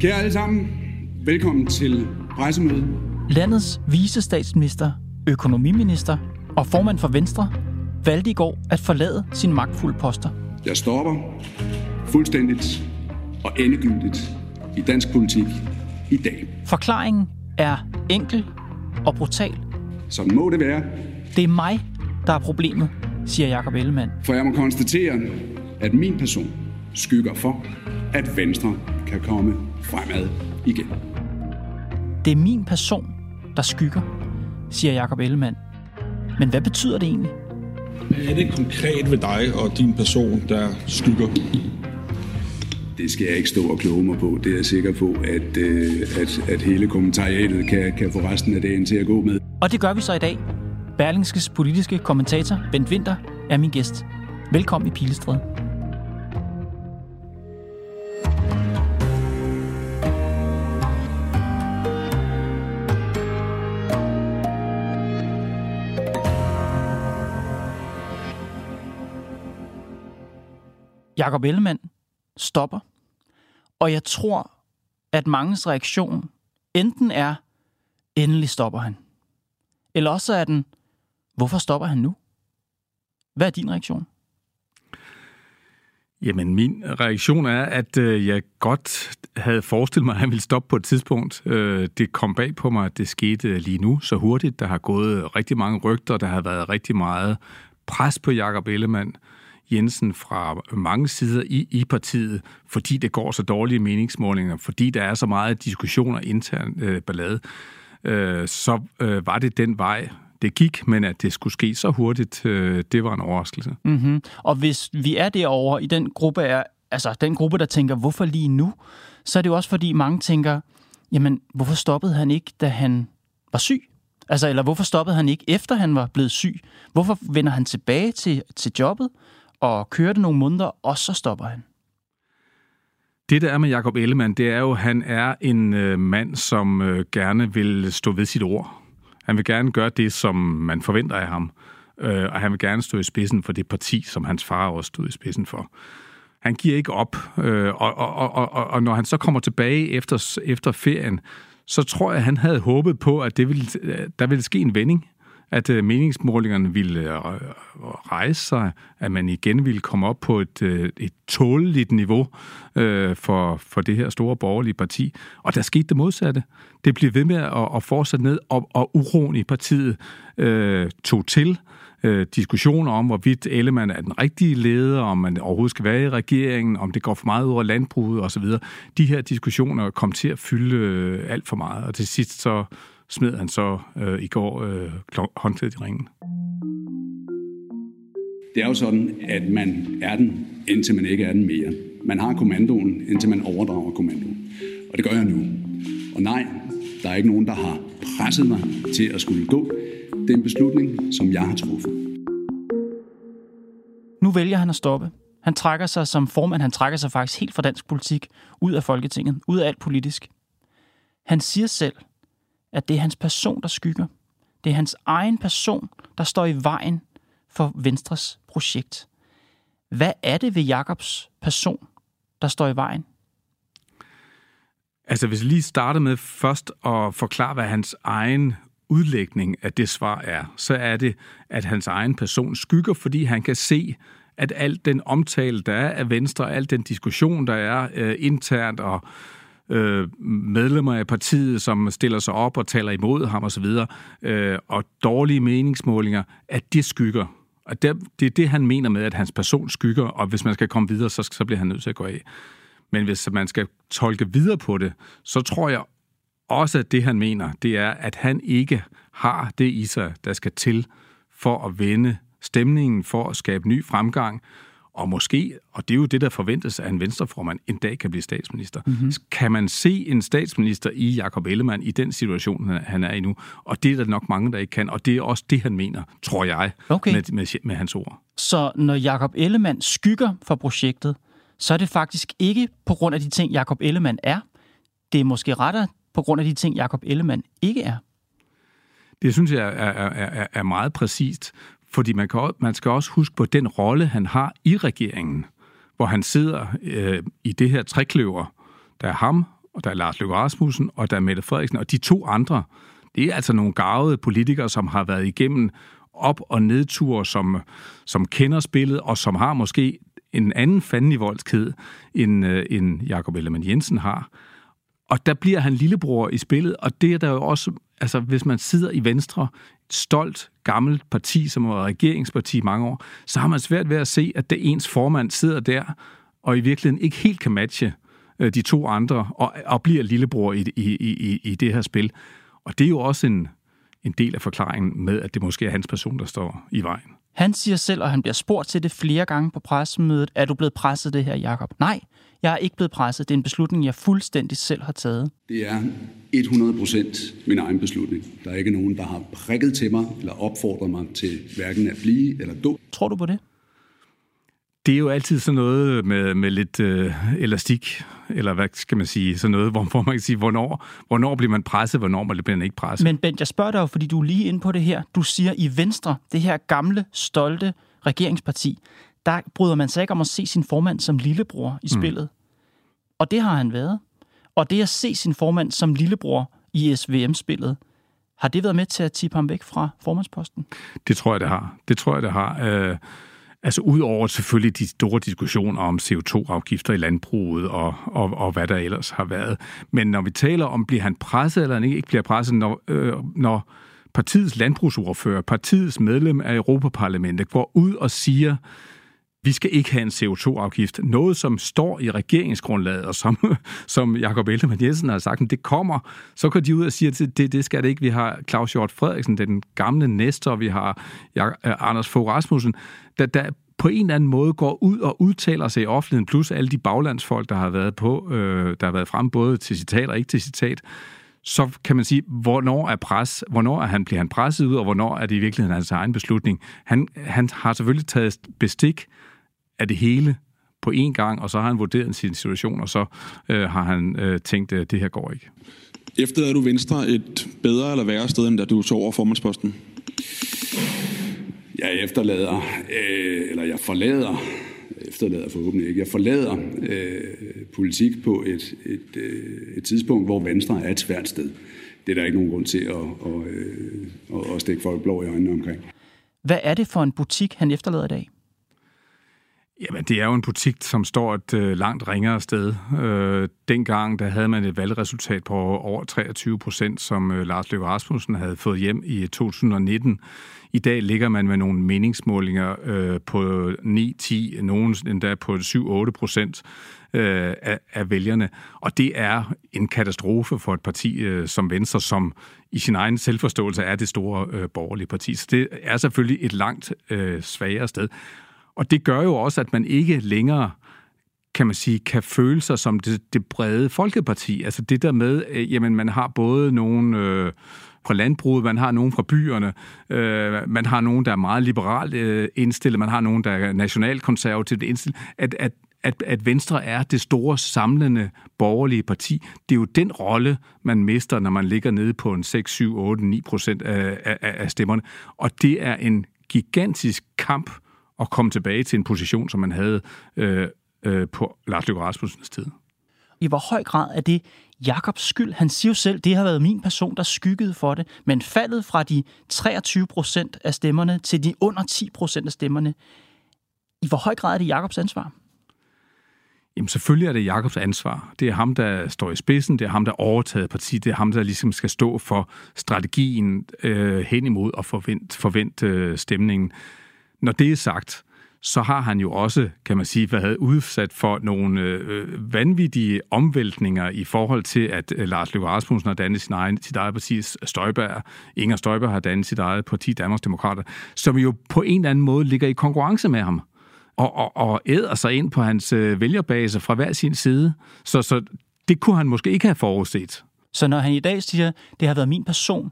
Kære alle sammen, velkommen til pressemødet. Landets visestatsminister, økonomiminister og formand for Venstre valgte i går at forlade sin magtfulde poster. Jeg stopper fuldstændigt og endegyldigt i dansk politik i dag. Forklaringen er enkel og brutal. Sådan må det være, Det er mig, der er problemet, siger Jakob Ellemann. for jeg må konstatere, at min person skygger for, at Venstre kan komme fremad igen. Det er min person, der skygger, siger Jakob Ellemann. Men hvad betyder det egentlig? Hvad er det konkret ved dig og din person, der skygger? Det skal jeg ikke stå og kloge mig på. Det er jeg sikker på, at, øh, at, at hele kommentariatet kan, kan få resten af dagen til at gå med. Og det gør vi så i dag. Berlingskes politiske kommentator, Bent Winter, er min gæst. Velkommen i Pilestræde. Jakob Ellemann stopper. Og jeg tror, at manges reaktion enten er, endelig stopper han. Eller også er den, hvorfor stopper han nu? Hvad er din reaktion? Jamen, min reaktion er, at øh, jeg godt havde forestillet mig, at han ville stoppe på et tidspunkt. Øh, det kom bag på mig, at det skete øh, lige nu så hurtigt. Der har gået rigtig mange rygter, der har været rigtig meget pres på Jakob Ellemann Jensen fra mange sider i, i partiet, fordi det går så dårlige meningsmålinger, fordi der er så meget diskussioner intern øh, ballade. Øh, så øh, var det den vej, det gik, men at det skulle ske så hurtigt, øh, det var en overraskelse. Mm-hmm. Og hvis vi er derovre i den gruppe, er, altså den gruppe, der tænker, hvorfor lige nu, så er det jo også fordi mange tænker, jamen hvorfor stoppede han ikke, da han var syg? Altså, eller hvorfor stoppede han ikke, efter han var blevet syg? Hvorfor vender han tilbage til, til jobbet og kører det nogle måneder, og så stopper han? Det, der er med Jakob Ellemann, det er jo, at han er en øh, mand, som øh, gerne vil stå ved sit ord. Han vil gerne gøre det, som man forventer af ham. Øh, og han vil gerne stå i spidsen for det parti, som hans far også stod i spidsen for. Han giver ikke op, øh, og, og, og, og, og når han så kommer tilbage efter, efter ferien, så tror jeg, at han havde håbet på, at det ville, øh, der ville ske en vending at øh, meningsmålingerne ville øh, rejse sig, at man igen ville komme op på et, øh, et tåleligt niveau øh, for, for det her store borgerlige parti. Og der skete det modsatte. Det blev ved med at, at fortsætte ned, og, og uroen i partiet øh, tog til øh, diskussioner om, hvorvidt Ellemann er den rigtige leder, om man overhovedet skal være i regeringen, om det går for meget ud over landbruget osv. De her diskussioner kom til at fylde øh, alt for meget, og til sidst så smed han så øh, i går øh, håndklædet i ringen. Det er jo sådan, at man er den, indtil man ikke er den mere. Man har kommandoen, indtil man overdrager kommandoen. Og det gør jeg nu. Og nej, der er ikke nogen, der har presset mig til at skulle gå. Det er en beslutning, som jeg har truffet. Nu vælger han at stoppe. Han trækker sig som formand, han trækker sig faktisk helt fra dansk politik, ud af Folketinget, ud af alt politisk. Han siger selv, at det er hans person, der skygger. Det er hans egen person, der står i vejen for Venstres projekt. Hvad er det ved Jakobs person, der står i vejen? Altså, hvis vi lige starter med først at forklare, hvad hans egen udlægning af det svar er, så er det, at hans egen person skygger, fordi han kan se, at alt den omtale, der er af Venstre, al den diskussion, der er øh, internt og øh, medlemmer af partiet, som stiller sig op og taler imod ham osv., øh, og dårlige meningsmålinger, at det skygger. Og det, det er det, han mener med, at hans person skygger, og hvis man skal komme videre, så, så bliver han nødt til at gå af. Men hvis man skal tolke videre på det, så tror jeg også, at det, han mener, det er, at han ikke har det i sig, der skal til for at vende stemningen, for at skabe ny fremgang, og måske, og det er jo det, der forventes af en venstreformand, en dag kan blive statsminister. Mm-hmm. Kan man se en statsminister i Jakob Ellemann i den situation, han er i nu? Og det er der nok mange, der ikke kan, og det er også det, han mener, tror jeg, okay. med, med, med hans ord. Så når Jakob Ellemann skygger for projektet, så er det faktisk ikke på grund af de ting, Jakob Ellemann er. Det er måske rettere på grund af de ting, Jakob Ellemann ikke er. Det synes jeg er, er, er, er meget præcist, fordi man, kan, man skal også huske på den rolle, han har i regeringen, hvor han sidder øh, i det her trekløver. Der er ham, og der er Lars Løkke Rasmussen, og der er Mette Frederiksen, og de to andre, det er altså nogle gavede politikere, som har været igennem op- og nedture, som, som kender spillet, og som har måske en anden fandenivoldskhed, end, øh, end Jakob Ellemann Jensen har. Og der bliver han lillebror i spillet, og det er der jo også, altså hvis man sidder i Venstre, stolt, gammelt parti, som har været regeringsparti i mange år, så har man svært ved at se, at det ens formand sidder der, og i virkeligheden ikke helt kan matche øh, de to andre, og, og bliver lillebror i, i, i, i det her spil. Og det er jo også en, en del af forklaringen med, at det måske er hans person, der står i vejen. Han siger selv, og han bliver spurgt til det flere gange på pressemødet, er du blevet presset det her, Jakob? Nej, jeg er ikke blevet presset. Det er en beslutning, jeg fuldstændig selv har taget. Det er 100 procent min egen beslutning. Der er ikke nogen, der har prikket til mig eller opfordret mig til hverken at blive eller dø. Tror du på det? Det er jo altid sådan noget med, med lidt øh, elastik, eller hvad skal man sige, sådan noget, hvor, hvor man kan sige, hvornår, hvornår bliver man presset, hvornår bliver man ikke presset. Men Bent, jeg spørger dig jo, fordi du er lige inde på det her. Du siger i Venstre, det her gamle, stolte regeringsparti, der bryder man sig ikke om at se sin formand som lillebror i mm. spillet. Mm. Og det har han været. Og det at se sin formand som lillebror i SVM-spillet, har det været med til at tippe ham væk fra formandsposten? Det tror jeg, det har. Det tror jeg, det har. Øh, altså udover selvfølgelig de store diskussioner om CO2-afgifter i landbruget og, og, og hvad der ellers har været. Men når vi taler om, bliver han presset eller ikke, ikke bliver presset, når, øh, når partiets landbrugsordfører, partiets medlem af Europaparlamentet går ud og siger, vi skal ikke have en CO2-afgift. Noget, som står i regeringsgrundlaget, og som, som Jacob Ellemann Jensen har sagt, det kommer, så kan de ud og sige, at det, det skal det ikke. Vi har Claus Hjort Frederiksen, den gamle næster, vi har øh, Anders Fogh Rasmussen, der, der på en eller anden måde går ud og udtaler sig i offentligheden, plus alle de baglandsfolk, der har været på, øh, der har været frem både til citat og ikke til citat, så kan man sige, hvornår er pres, hvornår er han, bliver han presset ud, og hvornår er det i virkeligheden hans egen beslutning. Han, han har selvfølgelig taget bestik af det hele på én gang, og så har han vurderet sin situation, og så øh, har han øh, tænkt, at det her går ikke. Efter er du Venstre et bedre eller værre sted, end da du tog over formandsposten? Jeg efterlader, øh, eller jeg forlader, efterlader forhåbentlig ikke, jeg forlader øh, politik på et, et, øh, et tidspunkt, hvor Venstre er et svært sted. Det er der ikke nogen grund til at, at, øh, at, at stikke folk blå i øjnene omkring. Hvad er det for en butik, han efterlader i dag? Jamen, det er jo en butik, som står et øh, langt ringere sted. Øh, dengang, der havde man et valgresultat på over 23 procent, som øh, Lars Løkke Rasmussen havde fået hjem i øh, 2019. I dag ligger man med nogle meningsmålinger øh, på 9-10, nogen endda på 7-8 procent øh, af, af vælgerne. Og det er en katastrofe for et parti øh, som Venstre, som i sin egen selvforståelse er det store øh, borgerlige parti. Så det er selvfølgelig et langt øh, svagere sted. Og det gør jo også, at man ikke længere kan man sige, kan føle sig som det, det brede folkeparti. Altså det der med, øh, jamen man har både nogle øh, fra landbruget, man har nogen fra byerne, øh, man har nogen, der er meget liberalt øh, indstillet, man har nogen, der er nationalkonservativt indstillet, at, at at, at Venstre er det store samlende borgerlige parti. Det er jo den rolle, man mister, når man ligger nede på en 6, 7, 8, 9 procent af, af, af stemmerne. Og det er en gigantisk kamp at komme tilbage til en position, som man havde øh, øh, på Lars Løkke Rasmussens tid. I hvor høj grad er det Jakobs skyld? Han siger jo selv, det har været min person, der skyggede for det. Men faldet fra de 23 procent af stemmerne til de under 10 procent af stemmerne, i hvor høj grad er det Jakobs ansvar? Jamen selvfølgelig er det Jakobs ansvar. Det er ham, der står i spidsen, det er ham, der overtaget partiet, det er ham, der ligesom skal stå for strategien øh, hen imod og forvente, forvente øh, stemningen. Når det er sagt, så har han jo også, kan man sige, været udsat for nogle øh, vanvittige omvæltninger i forhold til, at øh, Lars Løkke Rasmussen har dannet sin egen, sit eget parti, Støjberg, Inger Støjberg har dannet sit eget parti, Danmarksdemokrater, som jo på en eller anden måde ligger i konkurrence med ham. og, og, og æder sig ind på hans øh, vælgerbase fra hver sin side. Så, så det kunne han måske ikke have forudset. Så når han i dag siger, det har været min person,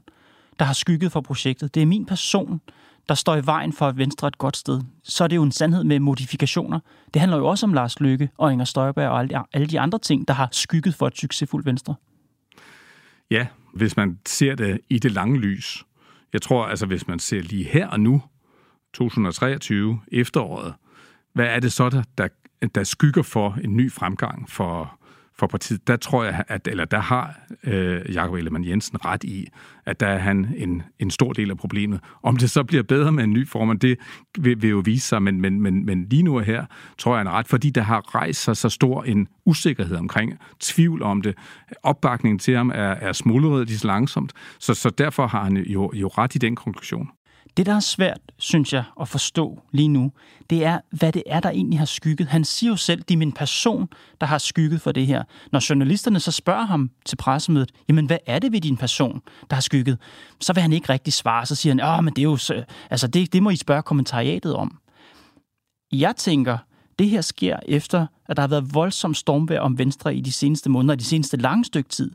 der har skygget for projektet, det er min person, der står i vejen for at Venstre et godt sted, så er det jo en sandhed med modifikationer. Det handler jo også om Lars Løkke og Inger Støjberg og alle de andre ting, der har skygget for et succesfuldt Venstre. Ja, hvis man ser det i det lange lys. Jeg tror, altså hvis man ser lige her og nu, 2023, efteråret, hvad er det så, der, der, der skygger for en ny fremgang for, for partiet, der tror jeg, at, eller der har øh, Jakob Ellemann Jensen ret i, at der er han en, en stor del af problemet. Om det så bliver bedre med en ny formand, det vil, vil jo vise sig, men, men, men, men lige nu og her tror jeg, han ret, fordi der har rejst sig så stor en usikkerhed omkring, tvivl om det, opbakningen til ham er, er smuldret lige så langsomt, så, så derfor har han jo, jo ret i den konklusion. Det, der er svært, synes jeg, at forstå lige nu, det er, hvad det er, der egentlig har skygget. Han siger jo selv, det er min person, der har skygget for det her. Når journalisterne så spørger ham til pressemødet, jamen hvad er det ved din person, der har skygget? Så vil han ikke rigtig svare. Så siger han, åh, men det er jo, så, altså det, det må I spørge kommentariatet om. Jeg tænker, det her sker efter, at der har været voldsom stormvær om Venstre i de seneste måneder, i de seneste lange stykke tid.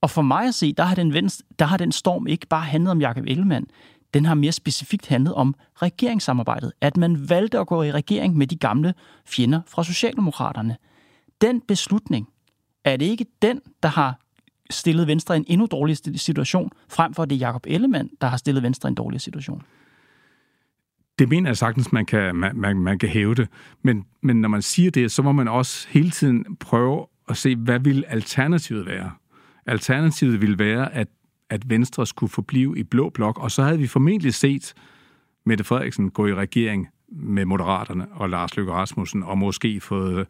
Og for mig at se, der har den, venstre, der har den storm ikke bare handlet om Jakob Ellemann den har mere specifikt handlet om regeringssamarbejdet. At man valgte at gå i regering med de gamle fjender fra Socialdemokraterne. Den beslutning, er det ikke den, der har stillet Venstre i en endnu dårligere situation, frem for det er Jacob Ellemann, der har stillet Venstre i en dårlig situation? Det mener jeg sagtens, man kan, man, man, man kan hæve det. Men, men når man siger det, så må man også hele tiden prøve at se, hvad vil alternativet være? Alternativet vil være, at at Venstre skulle forblive i blå blok, og så havde vi formentlig set Mette Frederiksen gå i regering med Moderaterne og Lars Løkke Rasmussen, og måske fået,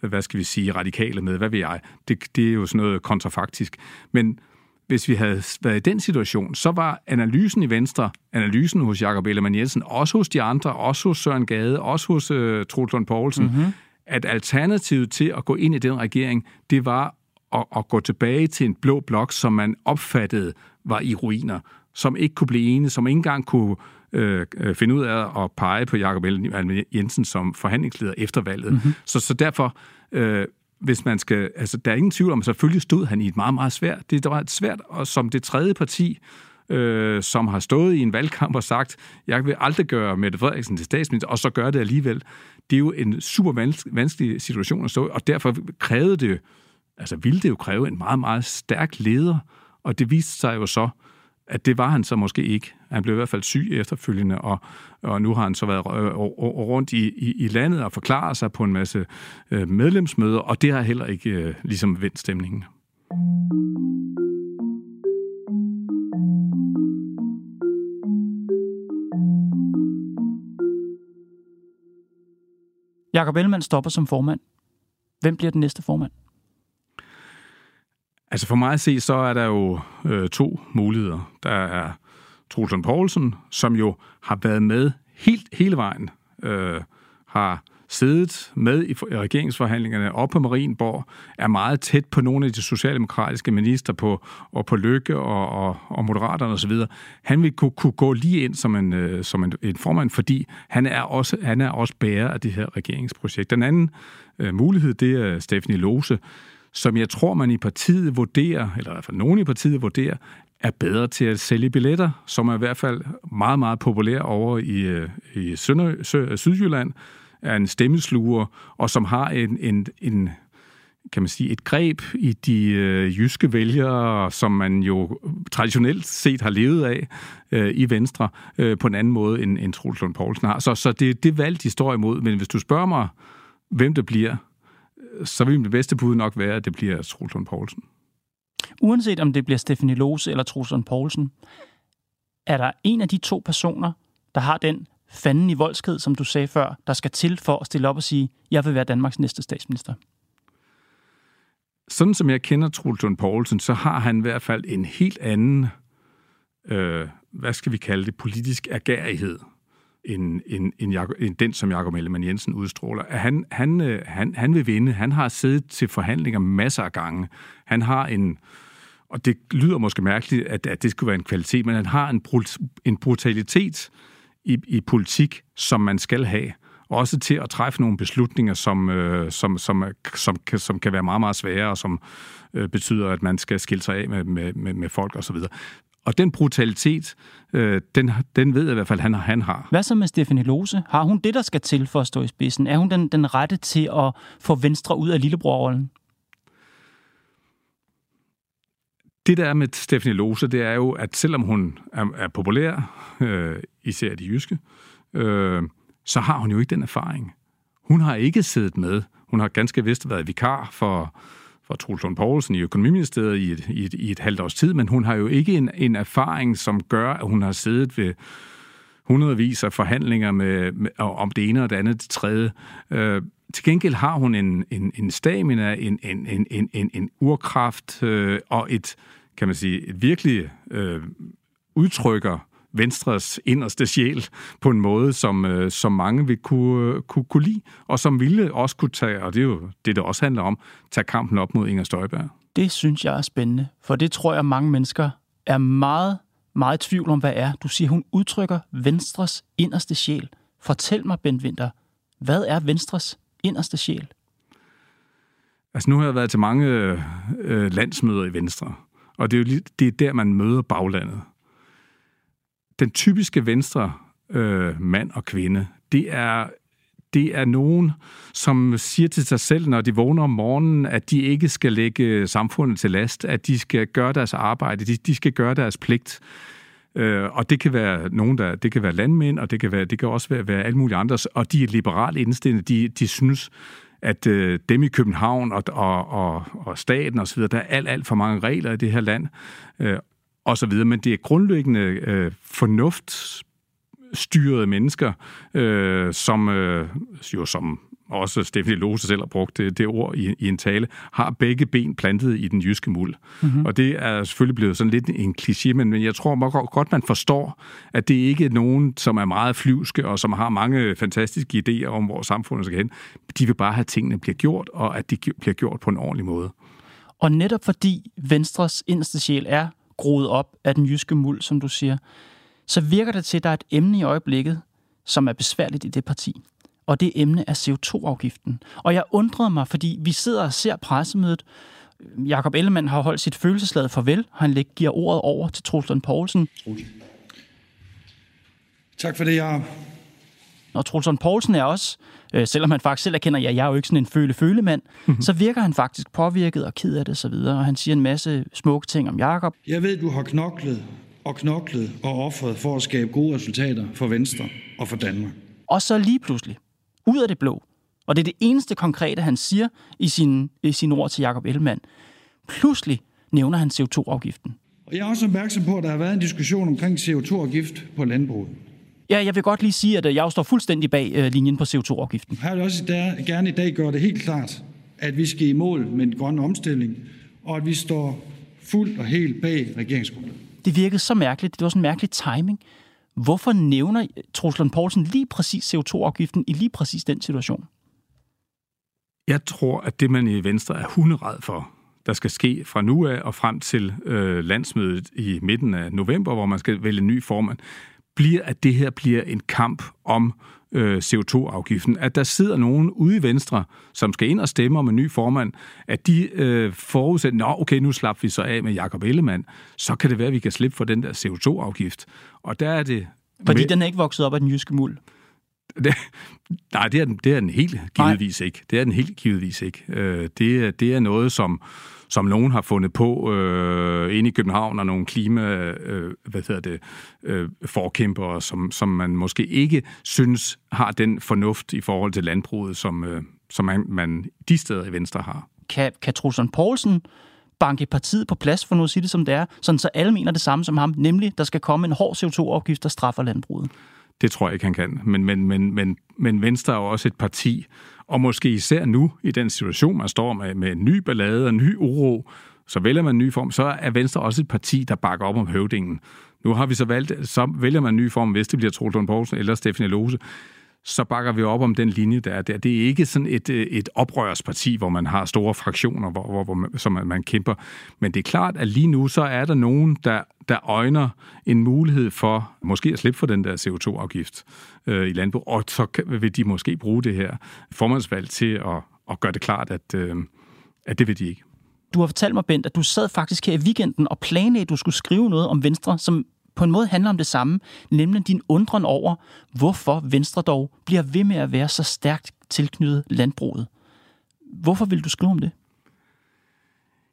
hvad skal vi sige, radikale med, hvad ved jeg. Det, det er jo sådan noget kontrafaktisk. Men hvis vi havde været i den situation, så var analysen i Venstre, analysen hos Jakob Ellemann Jensen, også hos de andre, også hos Søren Gade, også hos uh, Troels Lund Poulsen, mm-hmm. at alternativet til at gå ind i den regering, det var at, at gå tilbage til en blå blok, som man opfattede var i ruiner, som ikke kunne blive enige, som ikke engang kunne øh, øh finde ud af at pege på Jakob Ellemann Jensen som forhandlingsleder efter valget. Mm-hmm. Så, så derfor, øh, hvis man skal, altså der er ingen tvivl om, selvfølgelig stod han i et meget, meget svært, det var et svært, og som det tredje parti, øh, som har stået i en valgkamp og sagt, jeg vil aldrig gøre Mette Frederiksen til statsminister, og så gør det alligevel. Det er jo en super vanskelig situation at stå og derfor krævede det altså ville det jo kræve en meget, meget stærk leder, og det viste sig jo så, at det var han så måske ikke. Han blev i hvert fald syg efterfølgende, og, og nu har han så været rundt i, i, i landet og forklaret sig på en masse øh, medlemsmøder, og det har heller ikke øh, ligesom vendt stemningen. Jakob Ellemann stopper som formand. Hvem bliver den næste formand? Altså for mig at se, så er der jo øh, to muligheder. Der er Troelsen Poulsen, som jo har været med helt hele vejen, øh, har siddet med i regeringsforhandlingerne op på Marienborg, er meget tæt på nogle af de socialdemokratiske minister på, og på Lykke og, og, og Moderaterne osv. Han vil kunne, kunne gå lige ind som en, øh, som en, en formand, fordi han er, også, han er også bærer af det her regeringsprojekt. Den anden øh, mulighed, det er Stephanie Lose, som jeg tror, man i partiet vurderer, eller i hvert fald nogen i partiet vurderer, er bedre til at sælge billetter, som er i hvert fald meget, meget populær over i, øh, i Sønder, Sø, øh, Sydjylland, er en stemmesluger, og som har en, en, en kan man sige, et greb i de øh, jyske vælgere, som man jo traditionelt set har levet af øh, i Venstre, øh, på en anden måde end, end Troels Lund Poulsen har. Så, så det, det valg, de står imod. Men hvis du spørger mig, hvem det bliver, så vil det bedste bud nok være, at det bliver Troels Poulsen. Uanset om det bliver Stephanie Lose eller Troels Poulsen, er der en af de to personer, der har den fanden i voldsked, som du sagde før, der skal til for at stille op og sige, jeg vil være Danmarks næste statsminister? Sådan som jeg kender Troels Poulsen, så har han i hvert fald en helt anden, øh, hvad skal vi kalde det, politisk agerighed end, end, end, Jacob, end den, som Jakob Ellemann Jensen udstråler. Han, han, øh, han, han vil vinde. Han har siddet til forhandlinger masser af gange. Han har en, og det lyder måske mærkeligt, at, at det skulle være en kvalitet, men han har en, en brutalitet i, i politik, som man skal have. også til at træffe nogle beslutninger, som, øh, som, som, som, kan, som kan være meget, meget svære, og som øh, betyder, at man skal skille sig af med, med, med, med folk osv. Og den brutalitet, øh, den, den ved jeg i hvert fald, han, han har. Hvad så med Stefanie Lose? Har hun det, der skal til for at stå i spidsen? Er hun den, den rette til at få Venstre ud af lillebrorrollen? Det der er med Stefanie Lose, det er jo, at selvom hun er, er populær, øh, især de jyske, øh, så har hun jo ikke den erfaring. Hun har ikke siddet med. Hun har ganske vist været vikar for, for Troels Lund Poulsen i Økonomiministeriet i et, i, et, i et halvt års tid, men hun har jo ikke en, en erfaring, som gør, at hun har siddet ved hundredvis af forhandlinger med, med, om det ene og det andet, det tredje. Øh, til gengæld har hun en, en, en stamina, en, en, en, en, en, en urkraft øh, og et, kan man sige, et virkelig øh, udtrykker Venstres inderste sjæl på en måde, som, øh, som mange vil kunne, kunne, kunne lide, og som ville også kunne tage, og det er jo det, det også handler om, tage kampen op mod Inger Støjberg. Det synes jeg er spændende, for det tror jeg, mange mennesker er meget, meget i tvivl om, hvad er. Du siger, hun udtrykker Venstres inderste sjæl. Fortæl mig, Bent Winter, hvad er Venstres inderste sjæl? Altså nu har jeg været til mange øh, landsmøder i Venstre, og det er jo det er der, man møder baglandet den typiske venstre øh, mand og kvinde, det er det er nogen, som siger til sig selv, når de vågner om morgenen, at de ikke skal lægge samfundet til last, at de skal gøre deres arbejde, de, de skal gøre deres pligt. Øh, og det kan være nogen, der, det kan være landmænd, og det kan, være, det kan også være, være alle mulige andre, og de er liberalt indstillet, de, de synes, at øh, dem i København og, og, og, og staten osv., der er alt, alt for mange regler i det her land, øh, og så videre, men det er grundlæggende øh, fornuftstyrede mennesker, øh, som øh, jo som også Stefanie Lose selv har brugt det, det ord i, i en tale, har begge ben plantet i den jyske muld. Mm-hmm. Og det er selvfølgelig blevet sådan lidt en kliché, men jeg tror godt, man forstår, at det ikke er nogen, som er meget flyvske og som har mange fantastiske idéer om, hvor samfundet skal hen. De vil bare have, at tingene bliver gjort, og at de bliver gjort på en ordentlig måde. Og netop fordi Venstres inderste sjæl er groet op af den jyske muld, som du siger, så virker det til, at der er et emne i øjeblikket, som er besværligt i det parti. Og det emne er CO2-afgiften. Og jeg undrede mig, fordi vi sidder og ser pressemødet. Jakob Ellemann har holdt sit følelsesladet farvel. Han giver ordet over til Troels Poulsen. Tak for det, jeg og Troels Poulsen er også, øh, selvom han faktisk selv erkender, at ja, jeg er jo ikke sådan en føle-føle-mand, mm-hmm. så virker han faktisk påvirket og ked af det osv., og han siger en masse smukke ting om Jakob. Jeg ved, du har knoklet og knoklet og offret for at skabe gode resultater for Venstre og for Danmark. Og så lige pludselig, ud af det blå, og det er det eneste konkrete, han siger i sin, i sin ord til Jakob Ellemann, pludselig nævner han CO2-afgiften. Og jeg er også opmærksom på, at der har været en diskussion omkring CO2-afgift på landbruget. Ja, jeg vil godt lige sige, at øh, jeg står fuldstændig bag øh, linjen på CO2-afgiften. Her vil også der, gerne i dag gøre det helt klart, at vi skal i mål med den grønne omstilling, og at vi står fuldt og helt bag regeringsgrundlaget. Det virkede så mærkeligt. Det var sådan en mærkelig timing. Hvorfor nævner Troels Poulsen lige præcis CO2-afgiften i lige præcis den situation? Jeg tror, at det, man i Venstre er hunderad for, der skal ske fra nu af og frem til øh, landsmødet i midten af november, hvor man skal vælge en ny formand, bliver, at det her bliver en kamp om øh, CO2-afgiften. At der sidder nogen ude i Venstre, som skal ind og stemme om en ny formand, at de øh, forudsætter, nå okay, nu slapper vi så af med Jakob Ellemann, så kan det være, at vi kan slippe for den der CO2-afgift. Og der er det... Fordi med... den er ikke vokset op af den jyske muld? Det, nej, det er, den, det er den helt givetvis nej. ikke. Det er den helt givetvis ikke. Øh, det, det er noget, som som nogen har fundet på øh, inde i København, og nogle klima, øh, hvad hedder det, øh, forkæmpere, som, som man måske ikke synes har den fornuft i forhold til landbruget, som, øh, som man, man de steder i Venstre har. Kan, kan Trusson Poulsen banke partiet på plads, for nu at sige det som det er, sådan så alle mener det samme som ham, nemlig der skal komme en hård CO2-afgift, der straffer landbruget? Det tror jeg ikke, han kan. Men, men, men, men, men Venstre er jo også et parti, og måske især nu, i den situation, man står med, med en ny ballade og ny uro, så vælger man en ny form, så er Venstre også et parti, der bakker op om høvdingen. Nu har vi så valgt, så vælger man en ny form, hvis det bliver Troels Poulsen eller Stefanie Lose. så bakker vi op om den linje, der er der. Det er ikke sådan et, øh, et oprørsparti, hvor man har store fraktioner, hvor, hvor, hvor man, som man kæmper. Men det er klart, at lige nu så er der nogen, der, der øjner en mulighed for måske at slippe for den der CO2-afgift øh, i landbrug, og så vil de måske bruge det her formandsvalg til at, at gøre det klart, at, øh, at det vil de ikke. Du har fortalt mig, Bent, at du sad faktisk her i weekenden og planlagde, at du skulle skrive noget om Venstre, som på en måde handler om det samme, nemlig din undren over, hvorfor Venstre dog bliver ved med at være så stærkt tilknyttet landbruget. Hvorfor vil du skrive om det?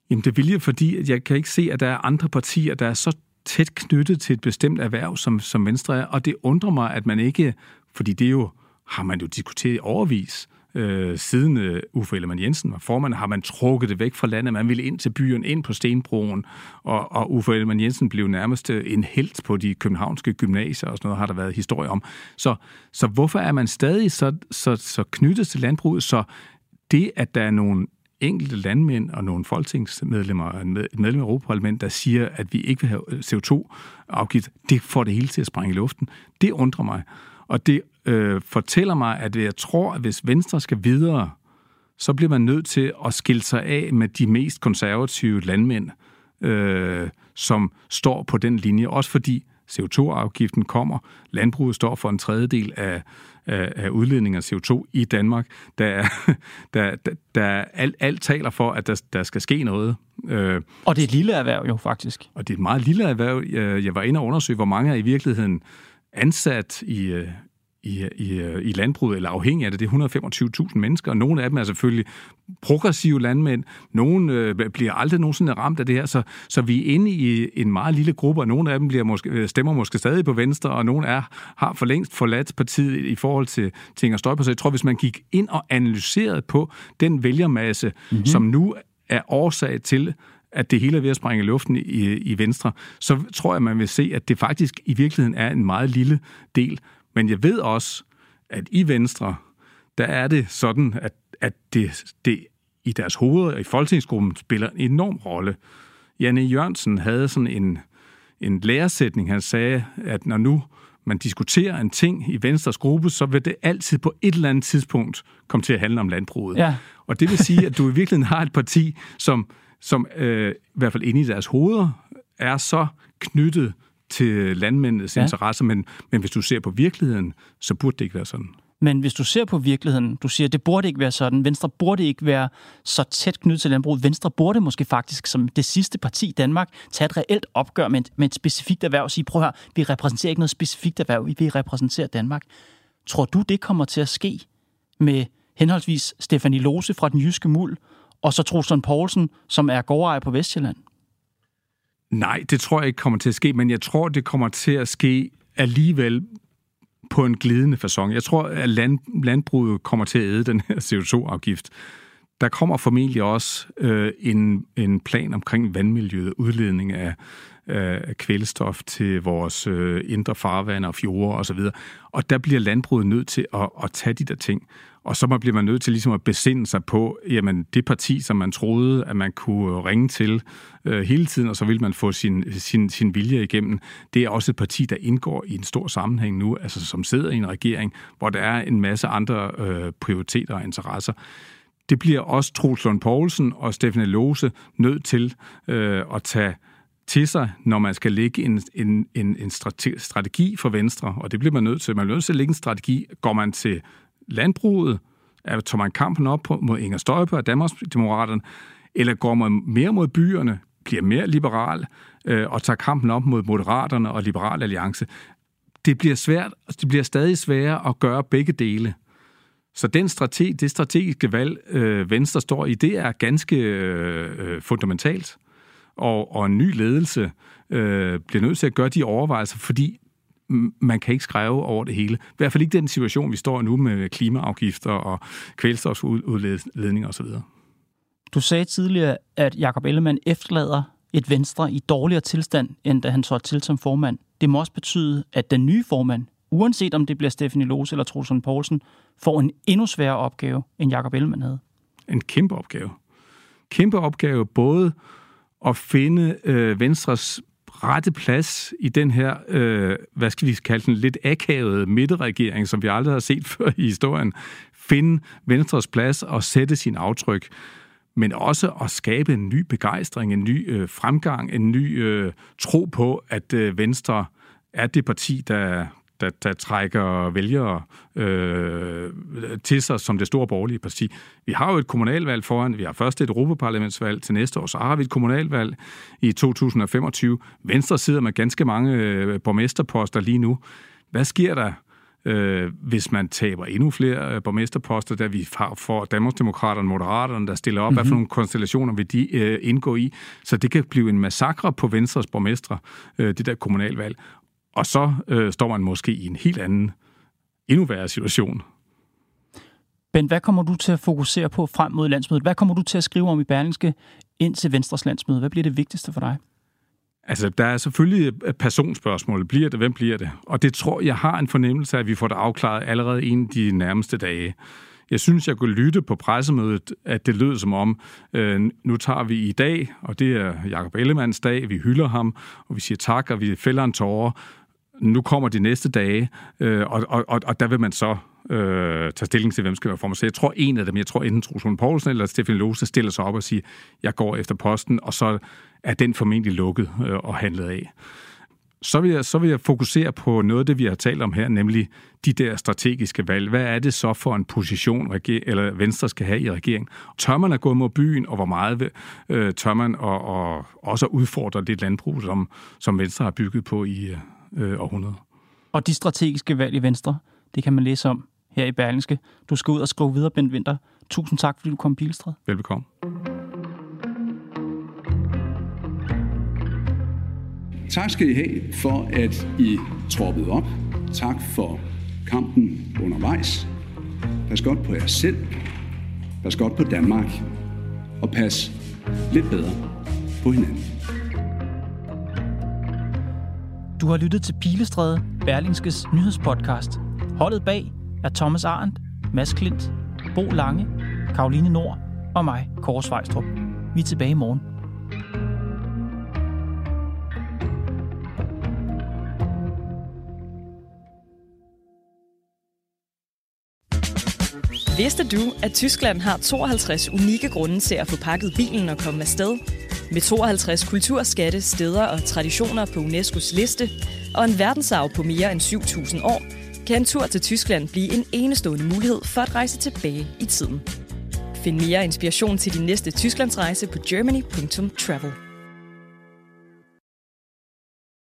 Jamen det vil jeg, fordi at jeg kan ikke se, at der er andre partier, der er så tæt knyttet til et bestemt erhverv, som, som Venstre er. Og det undrer mig, at man ikke, fordi det jo har man jo diskuteret overvis, øh, siden øh, Uffe Ellemann Jensen var formand, har man trukket det væk fra landet. Man ville ind til byen, ind på Stenbroen, og, og Uffe Ellemann Jensen blev nærmest øh, en helt på de københavnske gymnasier, og sådan noget har der været historie om. Så, så hvorfor er man stadig så, så, så knyttet til landbruget, så det, at der er nogle enkelte landmænd og nogle folketingsmedlemmer, et medlem af Europaparlamentet, der siger, at vi ikke vil have CO2-afgift, det får det hele til at sprænge i luften. Det undrer mig. Og det øh, fortæller mig, at jeg tror, at hvis Venstre skal videre, så bliver man nødt til at skille sig af med de mest konservative landmænd, øh, som står på den linje. Også fordi CO2-afgiften kommer. Landbruget står for en tredjedel af, af, af udledning af CO2 i Danmark. Der, der, der, der alt, alt taler for, at der, der skal ske noget. Øh, og det er et lille erhverv jo, faktisk. Og det er et meget lille erhverv. Jeg, var inde og undersøge, hvor mange er i virkeligheden ansat i, øh, i, i, i landbruget, eller afhængig af det, det er 125.000 mennesker, og nogle af dem er selvfølgelig progressive landmænd, nogle øh, bliver aldrig nogensinde ramt af det her, så, så vi er inde i en meget lille gruppe, og nogle af dem bliver måske, øh, stemmer måske stadig på venstre, og nogle er, har for længst forladt partiet i forhold til, til Inger Støjberg. Så jeg tror, hvis man gik ind og analyserede på den vælgermasse, mm-hmm. som nu er årsag til, at det hele er ved at sprænge luften i, i Venstre, så tror jeg, man vil se, at det faktisk i virkeligheden er en meget lille del. Men jeg ved også, at i Venstre, der er det sådan, at, at det, det i deres hoveder i folketingsgruppen spiller en enorm rolle. Janne Jørgensen havde sådan en, en læresætning, han sagde, at når nu man diskuterer en ting i Venstres gruppe, så vil det altid på et eller andet tidspunkt komme til at handle om landbruget. Ja. Og det vil sige, at du i virkeligheden har et parti, som som øh, i hvert fald inde i deres hoveder er så knyttet til landmændenes ja. interesser, men, men hvis du ser på virkeligheden, så burde det ikke være sådan. Men hvis du ser på virkeligheden, du siger, det burde ikke være sådan. Venstre burde ikke være så tæt knyttet til landbruget. Venstre burde måske faktisk som det sidste parti i Danmark tage et reelt opgør med et, med et specifikt erhverv og sige, prøv her, vi repræsenterer ikke noget specifikt erhverv, vi repræsenterer Danmark. Tror du, det kommer til at ske med henholdsvis Stefanie Lose fra den jyske muld og så Trosson Poulsen, som er gårdejer på Vestjylland? Nej, det tror jeg ikke kommer til at ske, men jeg tror, det kommer til at ske alligevel på en glidende façon. Jeg tror, at land, landbruget kommer til at æde den her CO2-afgift. Der kommer formentlig også øh, en, en plan omkring vandmiljøet, udledning af, af kvælstof til vores øh, indre farvand og fjorde osv. Og, og der bliver landbruget nødt til at, at tage de der ting. Og så bliver man nødt til ligesom at besinde sig på, jamen det parti, som man troede, at man kunne øh, ringe til øh, hele tiden, og så vil man få sin, sin, sin vilje igennem, det er også et parti, der indgår i en stor sammenhæng nu, altså som sidder i en regering, hvor der er en masse andre øh, prioriteter og interesser. Det bliver også Troels Lund Poulsen og Stefan Lose nødt til øh, at tage til sig, når man skal lægge en, en, en, en strategi for Venstre, og det bliver man nødt til. Man bliver nødt til at lægge en strategi. Går man til landbruget? Tager man kampen op på, mod Inger Støjberg og Danmarksdemokraterne? Eller går man mere mod byerne, bliver mere liberal øh, og tager kampen op mod Moderaterne og Liberal Alliance? Det bliver svært, det bliver stadig sværere at gøre begge dele. Så den strategi, det strategiske valg, øh, Venstre står i, det er ganske øh, øh fundamentalt. Og, og en ny ledelse øh, bliver nødt til at gøre de overvejelser, fordi man kan ikke skrive over det hele. I hvert fald ikke den situation, vi står i nu med klimaafgifter og kvælstofudledning osv. Du sagde tidligere, at Jakob Ellemann efterlader et Venstre i dårligere tilstand, end da han trådte til som formand. Det må også betyde, at den nye formand, uanset om det bliver Stefanie Lose eller Trulsund Poulsen, får en endnu sværere opgave, end Jakob Ellemann havde. En kæmpe opgave. Kæmpe opgave både at finde øh, Venstres rette plads i den her, øh, hvad skal vi kalde den, lidt akavede midterregering, som vi aldrig har set før i historien, finde Venstres plads og sætte sin aftryk men også at skabe en ny begejstring, en ny øh, fremgang, en ny øh, tro på, at øh, Venstre er det parti, der, der, der trækker vælgere øh, til sig som det store borgerlige parti. Vi har jo et kommunalvalg foran, vi har først et europaparlamentsvalg til næste år, så har vi et kommunalvalg i 2025. Venstre sidder med ganske mange øh, borgmesterposter lige nu. Hvad sker der øh, hvis man taber endnu flere øh, borgmesterposter, der vi får Danmarksdemokraterne, Moderaterne, der stiller op, mm-hmm. hvad for mhm. nogle konstellationer vil de øh, indgå i. Så det kan blive en massakre på Venstres borgmestre, øh, det der kommunalvalg. Og så øh, står man måske i en helt anden, endnu værre situation. Ben, hvad kommer du til at fokusere på frem mod landsmødet? Hvad kommer du til at skrive om i Berlingske ind til Venstres landsmøde? Hvad bliver det vigtigste for dig? Altså, der er selvfølgelig personspørgsmål. Bliver det? Hvem bliver det? Og det tror jeg har en fornemmelse af, at vi får det afklaret allerede en de nærmeste dage. Jeg synes, jeg kunne lytte på pressemødet, at det lød som om, øh, nu tager vi i dag, og det er Jakob Ellemanns dag, vi hylder ham, og vi siger tak, og vi fælder en tårer. Nu kommer de næste dage, øh, og, og, og, og der vil man så øh, tage stilling til, hvem skal være formand. Så jeg tror, en af dem, jeg tror enten Troels Poulsen eller Stefan Lose, stiller sig op og siger, jeg går efter posten, og så er den formentlig lukket øh, og handlet af. Så vil, jeg, så vil jeg fokusere på noget af det, vi har talt om her, nemlig de der strategiske valg. Hvad er det så for en position, eller Venstre skal have i regeringen? Tør man at gå mod byen, og hvor meget øh, tør man og, og også udfordre det landbrug, som, som Venstre har bygget på i øh, øh, århundreder? Og de strategiske valg i Venstre, det kan man læse om her i Berlingske. Du skal ud og skrive videre, Bent Winter. Tusind tak, fordi du kom, Pilstred. Velbekomme. Tak skal I have for, at I troppede op. Tak for kampen undervejs. Pas godt på jer selv. Pas godt på Danmark. Og pas lidt bedre på hinanden. Du har lyttet til Pilestræde, Berlingskes nyhedspodcast. Holdet bag er Thomas Arendt, Mads Klint, Bo Lange, Karoline Nord og mig, Kåre Svejstrup. Vi er tilbage i morgen. Vidste du, at Tyskland har 52 unikke grunde til at få pakket bilen og komme afsted? Med 52 kulturskatte, steder og traditioner på UNESCO's liste, og en verdensarv på mere end 7.000 år, kan en tur til Tyskland blive en enestående mulighed for at rejse tilbage i tiden. Find mere inspiration til din næste Tysklandsrejse på germany.travel.